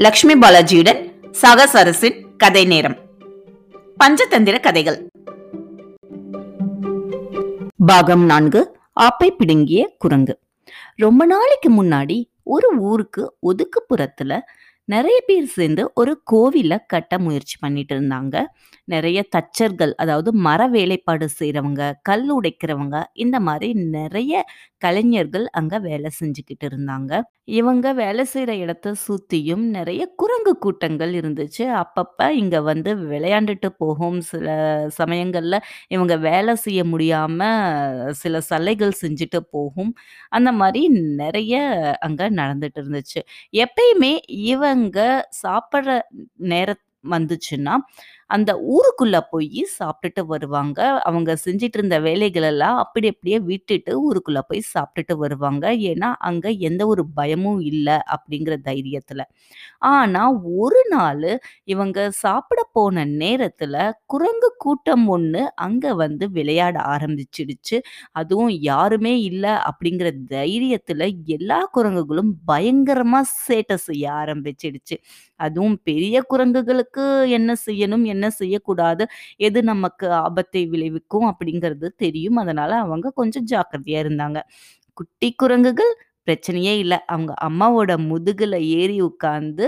Lakshmi பாலாஜியுடன் Chagas அரசின் கதை நேரம். பஞ்சதந்திர கதைகள். பாகம் நான்கு ஆப்பை பிடுங்கிய குரங்கு. ரொம்ப நாளைக்கு முன்னாடி ஒரு ஊருக்கு ஒதுக்குப்புறத்துல நிறைய பேர் சேர்ந்து ஒரு கோவில கட்ட முயற்சி பண்ணிட்டு இருந்தாங்க. நிறைய தச்சர்கள் அதாவது மர வேலைப்பாடு செய்கிறவங்க கல் உடைக்கிறவங்க இந்த மாதிரி நிறைய கலைஞர்கள் அங்கே வேலை செஞ்சுக்கிட்டு இருந்தாங்க. இவங்க வேலை செய்கிற இடத்த சுற்றியும் நிறைய குரங்கு கூட்டங்கள் இருந்துச்சு. அப்பப்போ இங்கே வந்து விளையாண்டுட்டு போகும். சில சமயங்களில் இவங்க வேலை செய்ய முடியாமல் சில சல்லைகள் செஞ்சுட்டு போகும். அந்த மாதிரி நிறைய அங்கே நடந்துட்டு இருந்துச்சு. எப்பயுமே இவங்க சாப்பிட்ற நேரத்தை வந்துச்சுன்னா அந்த ஊருக்குள்ள போய் சாப்பிட்டுட்டு வருவாங்க. அவங்க செஞ்சிட்டு இருந்த வேலைகள் எல்லாம் அப்படி அப்படியே விட்டுட்டு ஊருக்குள்ள போய் சாப்பிட்டுட்டு வருவாங்க. ஏன்னா அங்க எந்த ஒரு பயமும் இல்லை அப்படிங்கிற தைரியத்துல. ஆனா ஒரு நாள் இவங்க சாப்பிட போன நேரத்துல குரங்கு கூட்டம் ஒண்ணு அங்க வந்து விளையாட ஆரம்பிச்சிடுச்சு. அதுவும் யாருமே இல்லை அப்படிங்கிற தைரியத்துல எல்லா குரங்குகளும் பயங்கரமா சேட்டை செய்ய ஆரம்பிச்சிடுச்சு. அதுவும் பெரிய குரங்குகளுக்கு என்ன செய்யணும் என்ன செய்யக்கூடாது எது நமக்கு ஆபத்தை விளைவிக்கும் அப்படிங்கிறது தெரியும். அதனால அவங்க கொஞ்சம் ஜாக்கிரதையா இருந்தாங்க. குட்டி குரங்குகள் பிரச்சனையே இல்லை. அவங்க அம்மாவோட முதுகுல ஏறி உட்கார்ந்து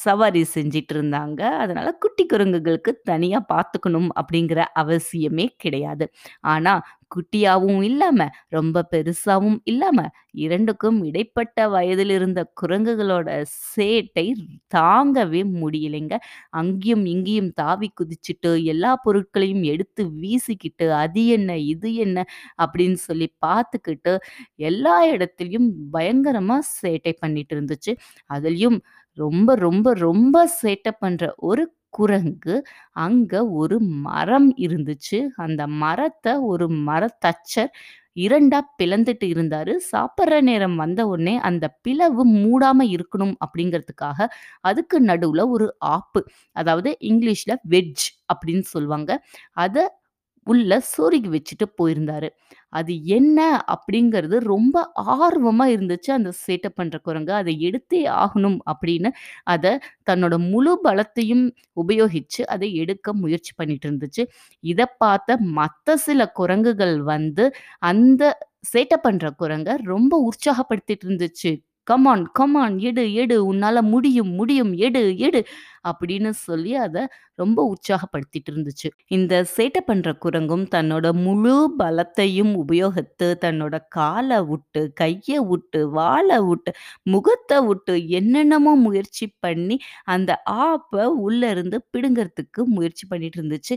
சவாரி செஞ்சிட்டு இருந்தாங்க அதனால குட்டி குரங்குகளுக்கு தனியாக பார்த்துக்கணும் அப்படிங்கிற அவசியமே கிடையாது. ஆனால் குட்டியாவும் இல்லாம ரொம்ப பெருசாவும் இல்லாம இரண்டுக்கும் இடைப்பட்ட வயதில் இருந்த குரங்குகளோட சேட்டை தாங்கவே முடியலைங்க. அங்கேயும் இங்கேயும் தாவி குதிச்சுட்டு எல்லா பொருட்களையும் எடுத்து வீசிக்கிட்டு அது என்ன இது என்ன அப்படின்னு சொல்லி பார்த்துக்கிட்டு எல்லா இடத்துலையும் பயங்கரமா சேட்டை பண்ணிட்டு இருந்துச்சு. அதுலயும் ரொம்ப ரொம்ப ரொம்ப சேட்டை பண்ற ஒரு குரங்கு அங்க ஒரு மரம் இருந்துச்சு. அந்த மரத்தை ஒரு மரத்தச்சர் இரண்டா பிளந்துட்டு இருந்தாரு. சாப்பிட்ற நேரம் வந்த உடனே அந்த பிளவு மூடாம இருக்கணும் அப்படிங்கிறதுக்காக அதுக்கு நடுவுல ஒரு ஆப்பு அதாவது இங்கிலீஷ்ல வெஜ் அப்படின்னு சொல்லுவாங்க. அதை உள்ள சொருகி வச்சுட்டு போயிருந்தாரு. அது என்ன அப்படிங்கிறது ரொம்ப ஆர்வமா இருந்துச்சு அந்த சேட்டை பண்ற குரங்கு. அதை எடுத்தே ஆகணும் அப்படின்னு அதை தன்னோட முழு பலத்தையும் உபயோகிச்சு அதை எடுக்க முயற்சி பண்ணிட்டு இருந்துச்சு. இதை பார்த்த மற்ற சில குரங்குகள் வந்து அந்த சேட்டை பண்ற குரங்க ரொம்ப உற்சாகப்படுத்திட்டு இருந்துச்சு. கமான் கமான் எடு எடு உன்னால முடியும் முடியும் எடு எடு அப்படின்னு சொல்லி அதை ரொம்ப உற்சாகப்படுத்திட்டு இருந்துச்சு. இந்த சேட்டை பண்ற குரங்கும் தன்னோட முழு பலத்தையும் உபயோகித்து தன்னோட காலை விட்டு கையை விட்டு வாழை விட்டு முகத்தை விட்டு என்னென்னமோ முயற்சி பண்ணி அந்த ஆப்பை உள்ள இருந்து பிடுங்கிறதுக்கு முயற்சி பண்ணிட்டு இருந்துச்சு.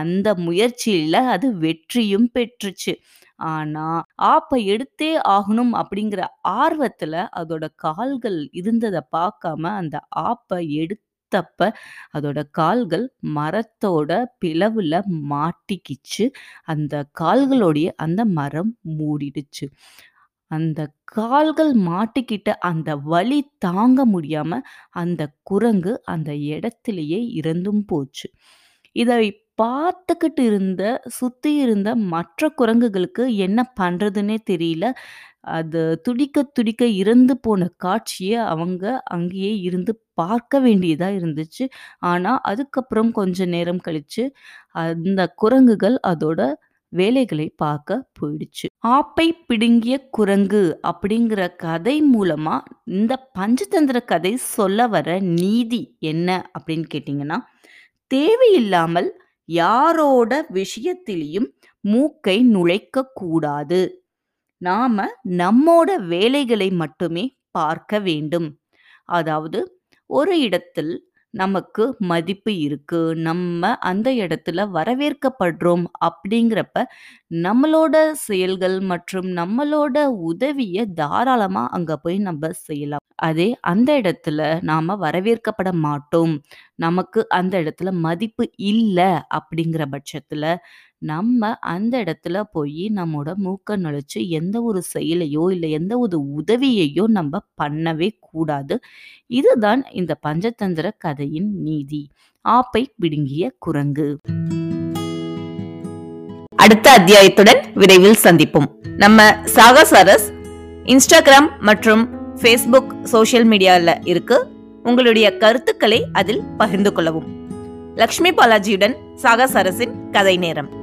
அந்த முயற்சியில அது வெற்றியும் பெற்றுச்சு. ஆனா ஆப்பை எடுத்தே ஆகணும் அப்படிங்கிற ஆர்வத்துல அதோட கால்கள் இருந்ததை பார்க்காம அந்த ஆப்பை எடுத்தப்ப அதோட கால்கள் மரத்தோட பிளவுல மாட்டிக்கிச்சு. அந்த கால்களோடைய அந்த மரம் மூடிடுச்சு. அந்த கால்கள் மாட்டிக்கிட்ட அந்த வலி தாங்க முடியாம அந்த குரங்கு அந்த இடத்திலேயே இறந்தும் போச்சு. இதை பார்த்துக்கிட்டு இருந்த சுத்தி இருந்த மற்ற குரங்குகளுக்கு என்ன பண்றதுன்னே தெரியல. அது துடிக்க துடிக்க இறந்து போன காட்சியை அவங்க அங்கேயே இருந்து பார்க்க வேண்டியதா இருந்துச்சு. ஆனா அதுக்கப்புறம் கொஞ்ச நேரம் கழிச்சு அந்த குரங்குகள் அதோட வேலைகளை பார்க்க போயிடுச்சு. ஆப்பை பிடுங்கிய குரங்கு அப்படிங்கிற கதை மூலமா இந்த பஞ்சதந்திர கதை சொல்ல வர நீதி என்ன அப்படின்னு கேட்டிங்கன்னா தேவையில்லாமல் யாரோட விஷயத்திலையும் மூக்கை நுழைக்க கூடாது நாம நம்மோட வேலைகளை மட்டுமே பார்க்க வேண்டும். அதாவது ஒரு இடத்தில் நமக்கு மதிப்பு இருக்கு நம்ம அந்த இடத்துல வரவேற்கப்படுறோம் அப்படிங்கிறப்ப நம்மளோட செயல்கள் மற்றும் நம்மளோட உதவியை தாராளமாக அங்கே போய் நம்ம செய்யலாம். அதே அந்த இடத்துல நாம வரவேற்கப்பட மாட்டோம். நமக்கு அந்த இடத்துல மதிப்பு இல்லை அப்படிங்கிற பட்சத்துல நம்ம அந்த இடத்துல போய் நம்மோட மூக்க நுழைச்சு எந்த ஒரு செயலையோ இல்லை எந்த ஒரு உதவியையோ நம்ம பண்ணவே கூடாது. இதுதான் இந்த பஞ்சதந்திர கதையின் நீதி. ஆப்பை விடுங்கிய குரங்கு. அடுத்த அத்தியாயத்துடன் விரைவில் சந்திப்போம். நம்ம சாகசரஸ் இன்ஸ்டாகிராம் மற்றும் ஃபேஸ்புக் சோஷியல் மீடியாவில் இருக்கு. உங்களுடைய கருத்துக்களை அதில் பகிர்ந்து கொள்ளவும். லக்ஷ்மி பாலாஜியுடன் சாகஸ் அரசின் கதை நேரம்.